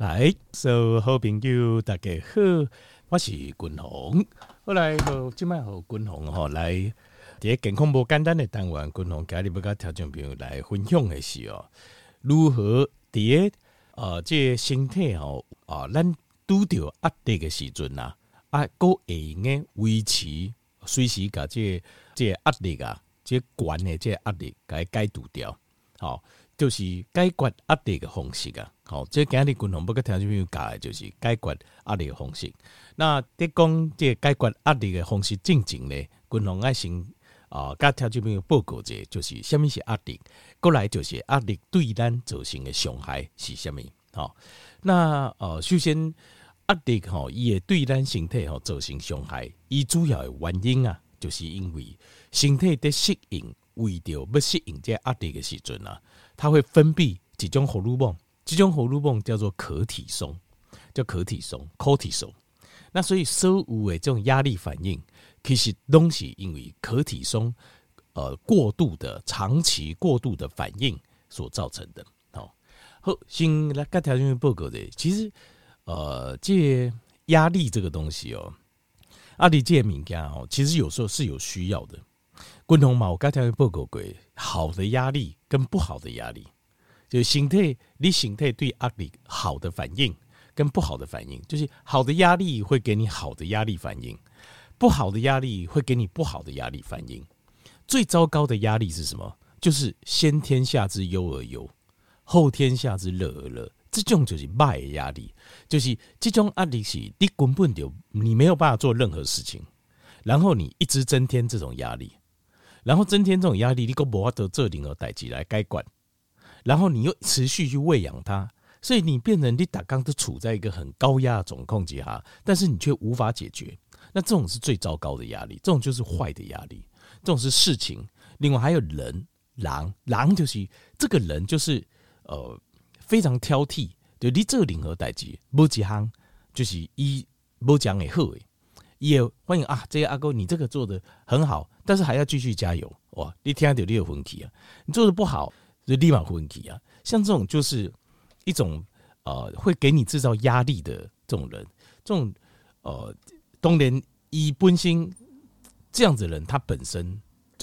来，所有好朋友大家好，我是君鸿。后来和今麦和君鸿吼来，这健康无简单的单元，君鸿今日要甲听众朋友来分享的是哦，如何在呃这个、身体吼啊，咱拄着压力的时阵呐，啊，佫会用诶维持随时甲这个、这个压力啊，这悬的这压力给解除掉，好。就是解决压力的方式啊！好，这今日君鸿不跟听众朋友教的，就是解决压力的方式。那在讲这解决压力的方式进前呢，君鸿爱先啊，跟听众朋友报告者，就是什物是压力，过来就是压力对咱造成的伤害是什物？好，那呃，首先压力吼，伊会对咱身体吼造成伤害，伊主要的原因啊，就是因为身体在适应，为着要适应这压力的时阵啊。它会分泌一种荷尔蒙，这种荷尔蒙叫做可体松，叫可体松 （cortisol）。那所以所有的这种压力反应，其实东西因为可体松呃过度的、长期过度的反应所造成的。好，好，先来跟条件报告的，其实呃，这压力这个东西哦，压力这敏感哦，其实有时候是有需要的。共同嘛，我刚才报告过，好的压力跟不好的压力，就是身体你身体对压力好的反应跟不好的反应，就是好的压力会给你好的压力反应，不好的压力会给你不好的压力反应。最糟糕的压力是什么？就是先天下之忧而忧，后天下之乐而乐。这种就是坏的压力，就是这种压力是你根本就你没有办法做任何事情，然后你一直增添这种压力。然后增添这种压力，你够不得这领而代志来该管，然后你又持续去喂养它，所以你变成你打刚都处在一个很高压的总控级哈，但是你却无法解决，那这种是最糟糕的压力，这种就是坏的压力，这种是事情。另外还有人狼狼就是这个人就是呃非常挑剔，就你这个领和代志不几行，就是一不讲也好也欢迎啊，这个阿哥你这个做的很好。但是还要继续加油哇！你听到你有问题啊，你做的不好就立马问题啊。像这种就是一种呃会给你制造压力的这种人，这种呃东连一本心这样子的人，他本身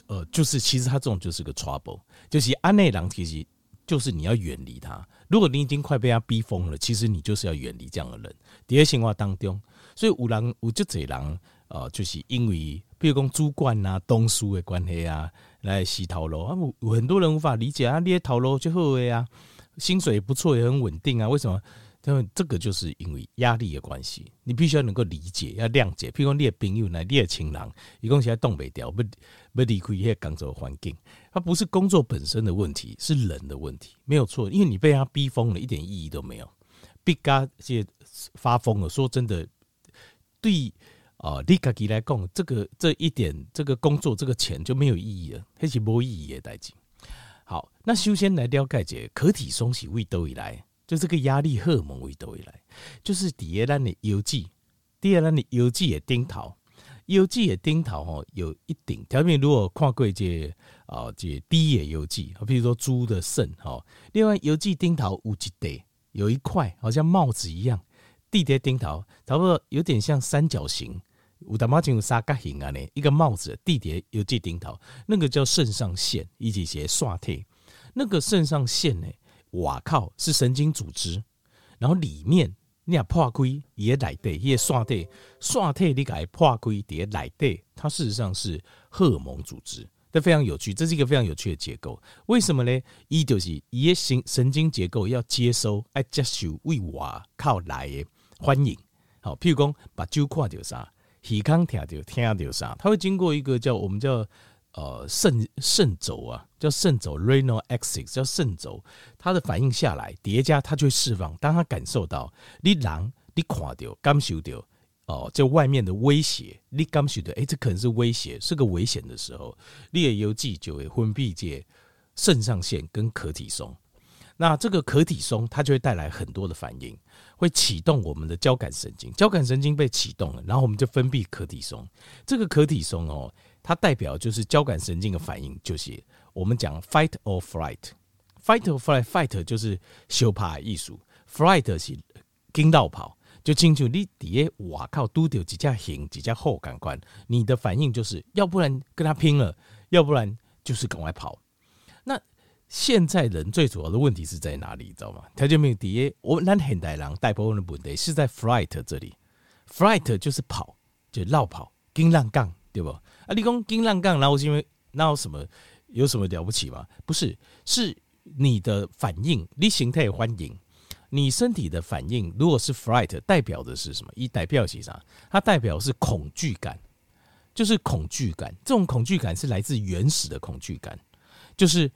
呃就是其实他这种就是个 trouble，就是安内狼，其实就是你要远离他。如果你已经快被他逼疯了，其实你就是要远离这样的人。第二情况当中，所以有人有这贼狼呃，就是因为。比如讲主管啊、东叔的关系啊，来洗头路啊，有很多人无法理解啊，你的头路就好的呀，薪水不错，也很稳定啊，为什么？因为这个就是因为压力的关系，你必须要能够理解，要谅解。譬如讲你的朋友呢，你的情人，一共现在冻未掉，不不离开一个工作环境，它不是工作本身的问题，是人的问题，没有错。因为你被他逼疯了，一点意义都没有，逼嘎这发疯了。说真的，对。哦，你自己来讲，这个这一点，这个工作，这个钱就没有意义了，还是没意义的代志。好，那首先来了解这可体松是为叨以来，就这个压力荷尔蒙为叨以来，就是底下咱的腰际，底下咱的腰际的顶头，腰际的顶头吼有一顶。条面如果看过这啊这低的腰际，比如说猪的肾哈，另外腰际顶头有一块，有一块好像帽子一样，地底顶头差不多有点像三角形。五大毛巾有三角形啊？呢，一个帽子，地点有这顶头，那个叫肾上腺，以及些刷体。那个肾上腺呢，哇靠，是神经组织。然后里面你要破开也来对，也刷体，刷体你改破开也来对，它事实上是荷尔蒙组织，这非常有趣，这是一个非常有趣的结构。为什么呢？一就是也神神经结构要接收，爱接受为哇靠来的欢迎。好，譬如讲把酒看掉啥。体康听到听到啥？它会经过一个叫我们叫呃肾肾轴啊，叫肾轴 （renal axis），叫肾轴。它的反应下来叠加，它就会释放。当它感受到你狼，你看到感受到哦，这外面的威胁，你感受到哎，这可能是威胁，是个危险的时候，你的腰际就会分泌这肾上腺跟可体松。那这个可体松，它就会带来很多的反应。会启动我们的交感神经，交感神经被启动了，然后我们就分泌可体松。这个可体松哦，它代表就是交感神经的反应，就是我们讲 fight or flight，fight or flight，fight 就是相拍艺术，flight 是跟到跑，就清楚你底下哇靠，拄到几架行几架后感官，你的反应就是要不然跟他拼了，要不然就是赶快跑。现在人最主要的问题是在哪里？你知道吗？条件没有底下，我们现代人大部分的问题是在 flight 这里，flight 就是跑，就绕跑，跟浪杠，对不？啊，你讲跟浪杠，然后是因为那有什么有什么了不起吗？不是，是。你的反应，你形态欢迎，你身体的反应，如果是 fright，代表的是什么？一代表是啥？它代表是恐惧感，就是恐惧感。这种恐惧感是来自原始的恐惧感，就是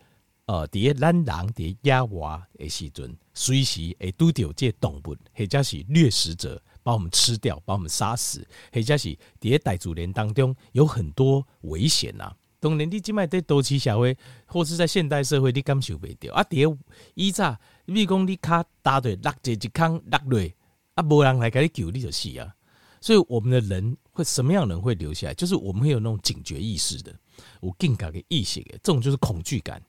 呃，谍懒狼谍亚娃诶时阵，随时诶都有这动物，或者是掠食者把我们吃掉，把我们杀死，或者是谍大自然当中有很多危险呐、啊。当然，你即摆在多市社会，或是在现代社会，你感受袂到啊。第二，以前，比如讲你卡打对落这一坑落落，啊，无人来给你救，你就死啊。所以，我们的人会什么样人会留下来？就是我们会有那种警觉意识的，有警觉的意识的，这种就是恐惧感。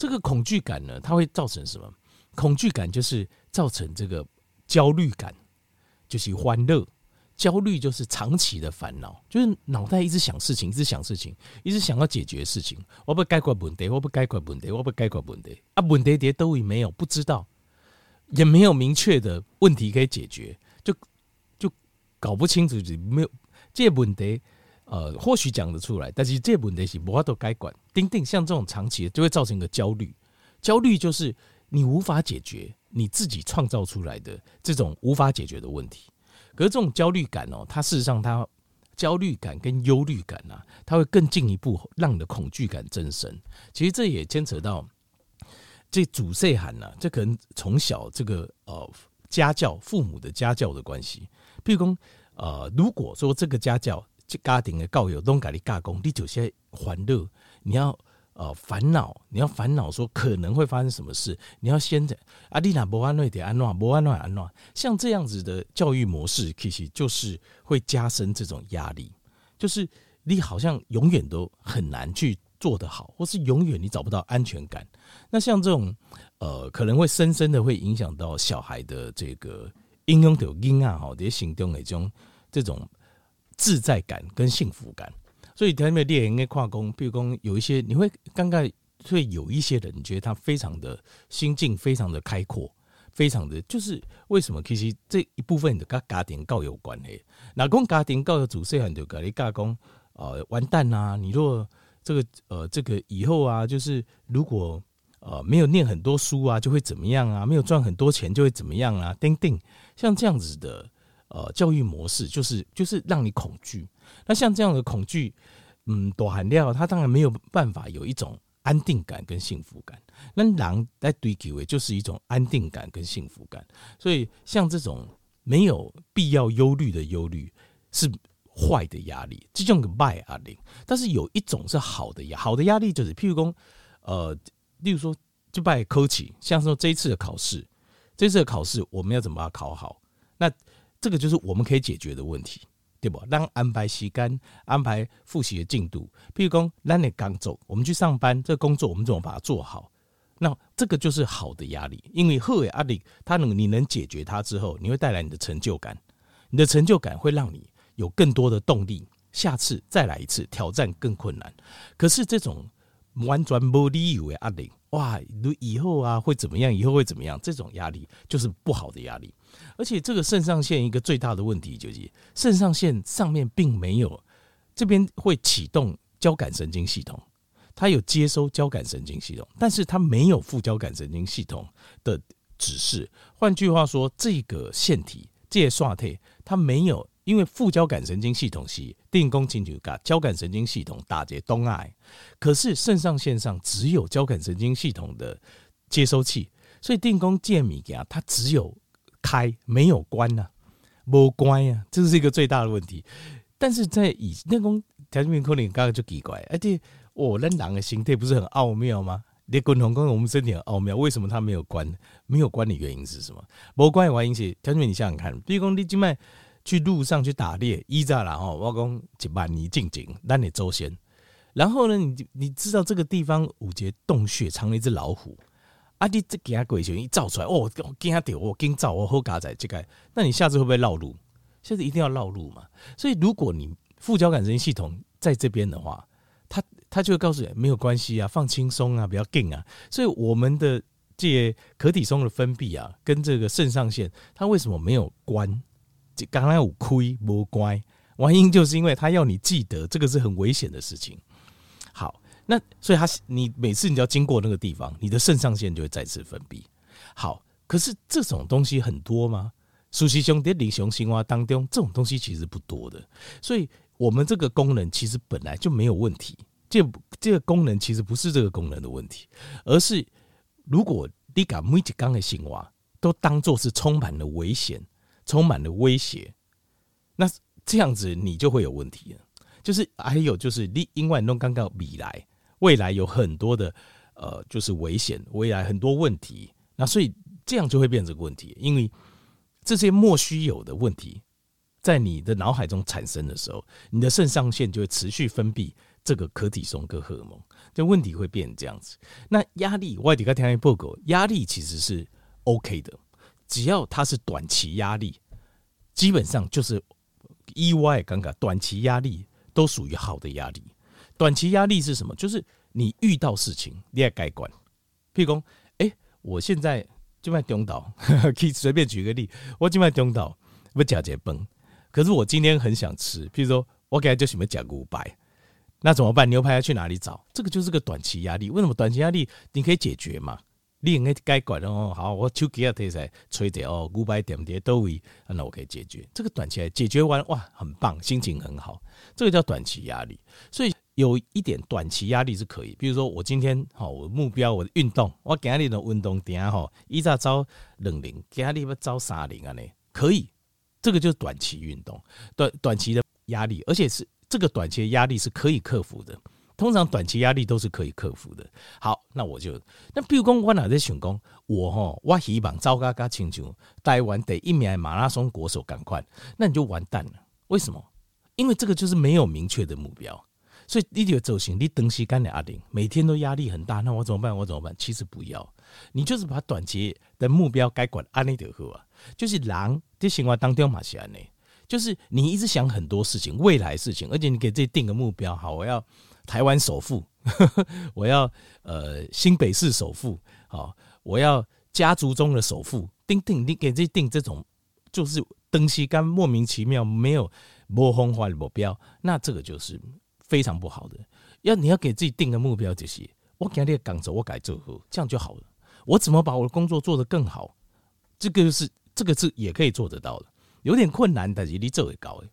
这个恐惧感呢，它会造成什么？恐惧感就是造成这个焦虑感，就是欢乐。焦虑就是长期的烦恼，就是脑袋一直想事情，一直想事情，一直想要解决事情。我不解决问题，我不解决问题，我不解决问题啊！问题点都已没有，不知道，也没有明确的问题可以解决，就就搞不清楚，就没有这问题。呃，或许讲得出来，但是这问题是无法都解决。丁丁像这种长期的，就会造成一个焦虑。焦虑就是你无法解决你自己创造出来的这种无法解决的问题。可是这种焦虑感哦，它事实上它焦虑感跟忧虑感啊，它会更进一步让你的恐惧感增深。其实这也牵扯到这主岁寒呐，这可能从小这个呃家教父母的家教的关系。譬如说呃，如果说这个家教这家庭的教育都给你加工，你就先欢乐，你要。呃，烦恼，你要烦恼说可能会发生什么事，你要先在阿丽娜博安诺点安诺博安诺安诺，像这样子的教育模式，其实就是会加深这种压力，就是你好像永远都很难去做得好，或是永远你找不到安全感。那像这种呃，可能会深深的会影响到小孩的这个应用的阴暗哈，这些行动的这种这种自在感跟幸福感。所以他们猎人应该跨工，比如讲有一些你会刚刚会有一些人你觉得他非常的心境非常的开阔，非常的就是为什么？其实这一部分的跟家庭教有关系。那讲家庭教的主细很多个，你家讲呃完蛋呐、啊！你若这个呃这个以后啊，就是如果呃没有念很多书啊，就会怎么样啊？没有赚很多钱就会怎么样啊？叮叮，像这样子的呃教育模式，就是就是让你恐惧。那像这样的恐惧，嗯，多含料，他当然没有办法有一种安定感跟幸福感。那狼在追求的就是一种安定感跟幸福感。所以像这种没有必要忧虑的忧虑，是坏的压力，这种个坏压力。但是有一种是好的压，好的压力就是，譬如说，呃，例如说，就拜科技，像说这一次的考试，这次的考试我们要怎么把它考好？那这个就是我们可以解决的问题。对不？让安排时间，安排复习的进度。譬如说，让你刚走，我们去上班，这个工作我们怎么把它做好？那这个就是好的压力，因为好的压力，它能你能解决它之后，你会带来你的成就感。你的成就感会让你有更多的动力，下次再来一次挑战更困难。可是这种完全没理由的压力，哇，你以后啊会怎么样？以后会怎么样？这种压力就是不好的压力。而且这个肾上腺一个最大的问题就是，肾上腺上面并没有这边会启动交感神经系统，它有接收交感神经系统，但是它没有副交感神经系统的指示。换句话说，这个腺体这些刷体它没有，因为副交感神经系统是定功清楚噶，交感神经系统打结东爱，可是肾上腺上只有交感神经系统的接收器，所以定功健米给它只有。开没有关呐、啊，没关呀、啊，这是一个最大的问题。但是在以那种条件面可能刚刚就奇怪，而且我那人的心态不是很奥妙吗？你共同跟我们身体很奥妙，为什么它没有关？没有关的原因是什么？没关的原因是条件面，你想想看，比如说你今麦去路上去打猎，依在然后我讲一万年静静，让你周旋。然后呢，你你知道这个地方五节洞穴藏了一只老虎。啊，你这给他鬼球一照出来，哦，我惊他掉，我惊照，我好嘎仔这个，那你下次会不会绕路？下次一定要绕路嘛。所以如果你副交感神经系统在这边的话，他他就会告诉你没有关系啊，放轻松啊，不要紧啊。所以我们的这些可体松的分泌啊，跟这个肾上腺，它为什么没有关？刚刚有亏不乖，原因就是因为他要你记得这个是很危险的事情。好，那所以他你每次你只要经过那个地方，你的肾上腺就会再次分泌。好，可是这种东西很多吗？熟悉兄弟李雄青蛙当中，这种东西其实不多的。所以我们这个功能其实本来就没有问题。这这个功能其实不是这个功能的问题，而是如果你把每一缸的青蛙都当做是充满了危险。充满了威胁，那这样子你就会有问题了。就是还有就是，你因为弄刚刚未来未来有很多的呃，就是危险，未来很多问题，那所以这样就会变成个问题。因为这些莫须有的问题在你的脑海中产生的时候，你的肾上腺就会持续分泌这个可体松跟荷尔蒙，这问题会变成这样子。那压力，外底下听一报告，压力其实是 OK 的。只要它是短期压力，基本上就是意外尴尬。短期压力都属于好的压力。短期压力是什么？就是你遇到事情你也该管。譬如说，哎，我现在就在中岛，可以随便举个例，我就在中岛不假节崩，可是我今天很想吃。譬如说，我给他就喜欢讲五百，那怎么办？牛排要去哪里找？这个就是个短期压力。为什么短期压力你可以解决嘛？你应该该管哦，好，我手机啊，提在吹着哦，五百点点都位，那我可以解决。这个短期来解决完，哇，很棒，心情很好，这个叫短期压力。所以有一点短期压力是可以，比如说我今天好，我目标我的运动，我今日的运动点哈，一早招冷零，今日要招三零啊，呢可以，这个就是短期运动，短短期的压力，而且是这个短期的压力是可以克服的。通常短期压力都是可以克服的。好，那我就那比如讲，我哪在想讲，我哈我希望招嘎嘎请求台湾第一名马拉松国手赶快，那你就完蛋了。为什么？因为这个就是没有明确的目标，所以你就走行，你东西干的阿玲每天都压力很大，那我怎么办？我怎么办？其实不要，你就是把短期的目标该管安利就好啊。就是狼在生活当中嘛是安内，就是你一直想很多事情，未来事情，而且你给自己定个目标，好，我要。台湾首富，我要呃新北市首富，好，我要家族中的首富。定定，你给自己定这种，就是东西干莫名其妙，没有魔幻化的目标，那这个就是非常不好的。要你要给自己定个目标，就是我今天赶走，我改做好，这样就好了。我怎么把我的工作做得更好？这个是这个是也可以做得到的，有点困难，但是你做会到的。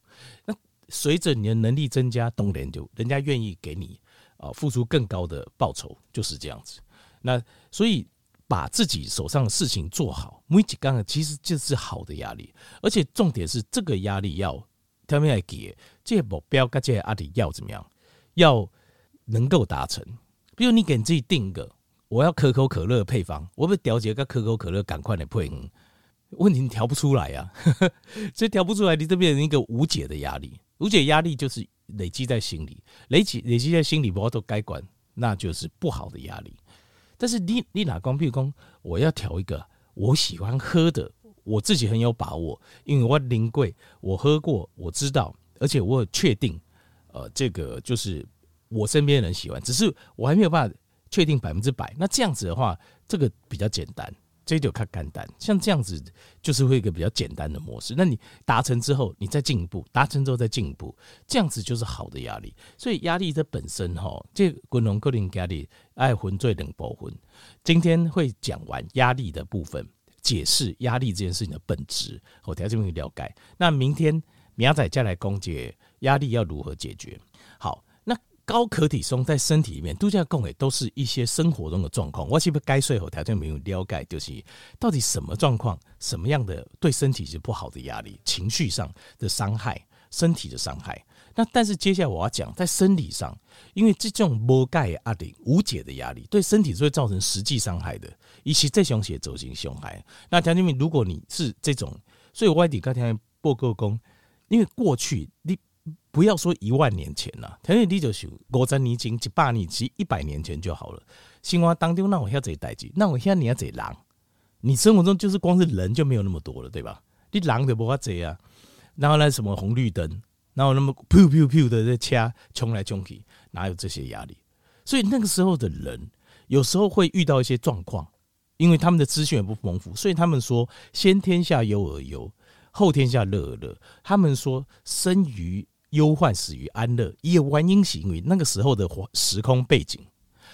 那。随着你的能力增加，当然就人家愿意给你啊付出更高的报酬，就是这样子。那所以把自己手上的事情做好，每几刚其实就是好的压力，而且重点是这个压力要他们来给这些目标，跟这些压力要怎么样，要能够达成。比如你给自己定一个，我要可口可乐配方，我不调节个可口可乐赶快的配，问题你调不出来呀、啊，所以调不出来，你这变成一个无解的压力。无解压力就是累积在心里，累积累积在心里，我都该管，那就是不好的压力。但是你你哪光譬如说，我要调一个我喜欢喝的，我自己很有把握，因为我临柜我喝过，我知道，而且我有确定，呃，这个就是我身边人喜欢，只是我还没有办法确定百分之百。那这样子的话，这个比较简单。这就看简单，像这样子就是会一个比较简单的模式。那你达成之后，你再进一步，达成之后再进一步，这样子就是好的压力。所以压力的本身哈，这滚龙格林压力爱混最冷包混。今天会讲完压力的部分，解释压力这件事情的本质，我等下这边了解。那明天苗仔再来讲解压力要如何解决。好。高可体松在身体里面，度假供给都是一些生活中的状况。我是不是该睡后条件没有了解，就是到底什么状况，什么样的对身体是不好的压力，情绪上的伤害，身体的伤害。那但是接下来我要讲，在生理上，因为这种无解的压力、无解的压力，对身体是会造成实际伤害的，以及这种写走进伤害。那条件，如果你是这种，所以我外地刚才报告工，因为过去你。不要说一万年前了，条件你就是五十年前、一百年前、一百年前就好了。生活当中那我遐济代志，那我遐你要济人，你生活中就是光是人就没有那么多了，对吧？你人就无法济啊。然后呢，什么红绿灯，然后那么噗噗噗的在掐冲来冲去，哪有这些压力？所以那个时候的人有时候会遇到一些状况，因为他们的资讯也不丰富，所以他们说先天下忧而忧，后天下乐而乐。他们说生于忧患，死于安乐，也有原因是因为那个时候的时空背景。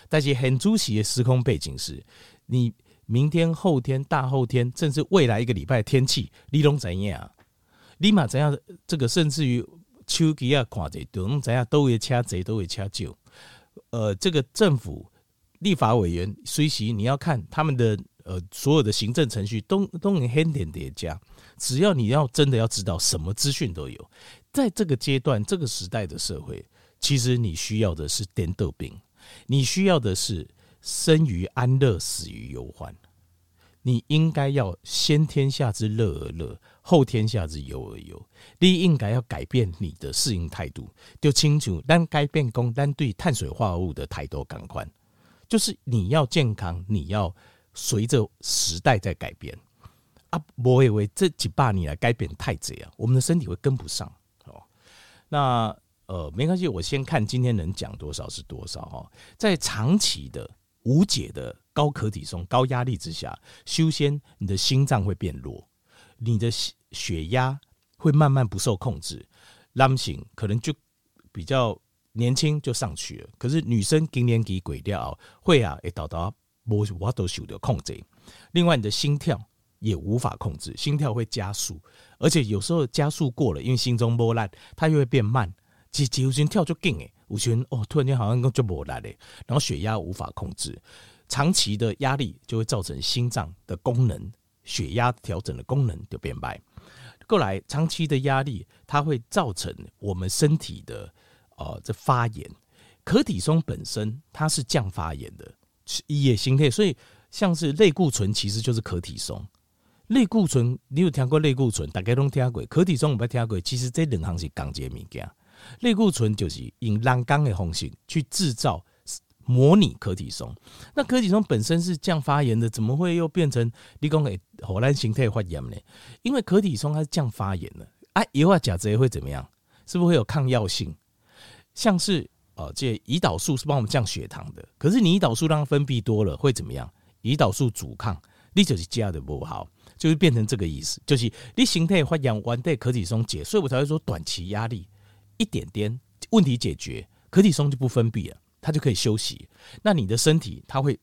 但是很主席的时空背景是，你明天、后天、大后天，甚至未来一个礼拜天气，你拢怎样？立马怎样？这个甚至于手机啊，看这都怎样？都会掐贼，都会掐旧。呃，这个政府立法委员随时你要看他们的呃所有的行政程序都都能很点叠加。只要你要真的要知道什么资讯都有，在这个阶段这个时代的社会，其实你需要的是颠倒病，你需要的是生于安乐，死于忧患。你应该要先天下之乐而乐，后天下之忧而忧。你应该要改变你的适应态度，就清楚。但该变工，但对碳水化合物的态度感官，就是你要健康，你要随着时代在改变啊！我以为这几百年来改变太贼啊，我们的身体会跟不上。那呃，没关系，我先看今天能讲多少是多少哈。在长期的无解的。高可体松、高压力之下，修仙你的心脏会变弱，你的血压会慢慢不受控制，男性可能就比较年轻就上去了，可是女生更年期鬼掉会啊，会导到无法度受到控制。另外，你的心跳也无法控制，心跳会加速，而且有时候加速过了，因为心中波澜，它又会变慢。几几心跳就紧诶，有些人哦，突然间好像就无力嘞，然后血压无法控制。长期的压力就会造成心脏的功能、血压调整的功能就变坏。过来，长期的压力它会造成我们身体的呃这发炎。可体松本身它是降发炎的，是也形态，所以像是类固醇其实就是可体松。类固醇你有听过类固醇？大家都听过。可体松我没听过。其实这两项是钢结物件。类固醇就是用人工的方式去制造。模拟可体松，那可体松本身是降发炎的，怎么会又变成你讲诶荷兰形态发炎呢？因为可体松它是降发炎的，啊，以后甲子会怎么样？是不是会有抗药性？像是哦，这胰岛素是帮我们降血糖的，可是你胰岛素让它分泌多了会怎么样？胰岛素阻抗，你就是加的不好，就是变成这个意思，就是你形态发炎完对可体松解，所以我才会说短期压力一点点问题解决，可体松就不分泌了。它就可以休息，那你的身体它会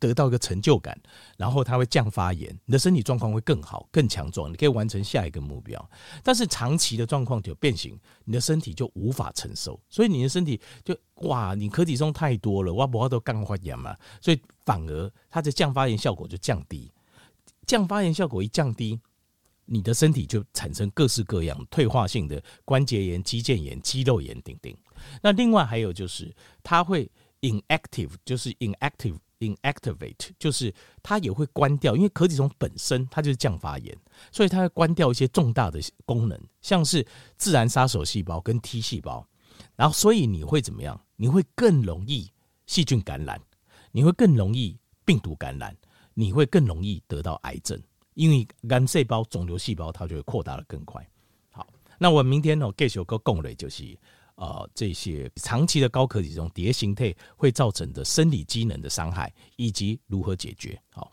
得到一个成就感，然后它会降发炎，你的身体状况会更好、更强壮，你可以完成下一个目标。但是长期的状况就变形，你的身体就无法承受，所以你的身体就哇，你可体松太多了，哇，不要都干发炎嘛，所以反而它的降发炎效果就降低。降发炎效果一降低，你的身体就产生各式各样退化性的关节炎、肌腱炎、肌肉炎等等。那另外还有就是，它会 inactive，就是 inactive inactivate，就是它也会关掉，因为可体松本身它就是降发炎，所以它会关掉一些重大的功能，像是自然杀手细胞跟 T 细胞，然后所以你会怎么样？你会更容易细菌感染，你会更容易病毒感染，你会更容易得到癌症，因为肝细胞、肿瘤细胞它就会扩大的更快。好，那我明天呢，继续个讲的就是。呃，这些长期的高可体松叠形态会造成的生理机能的伤害，以及如何解决？好。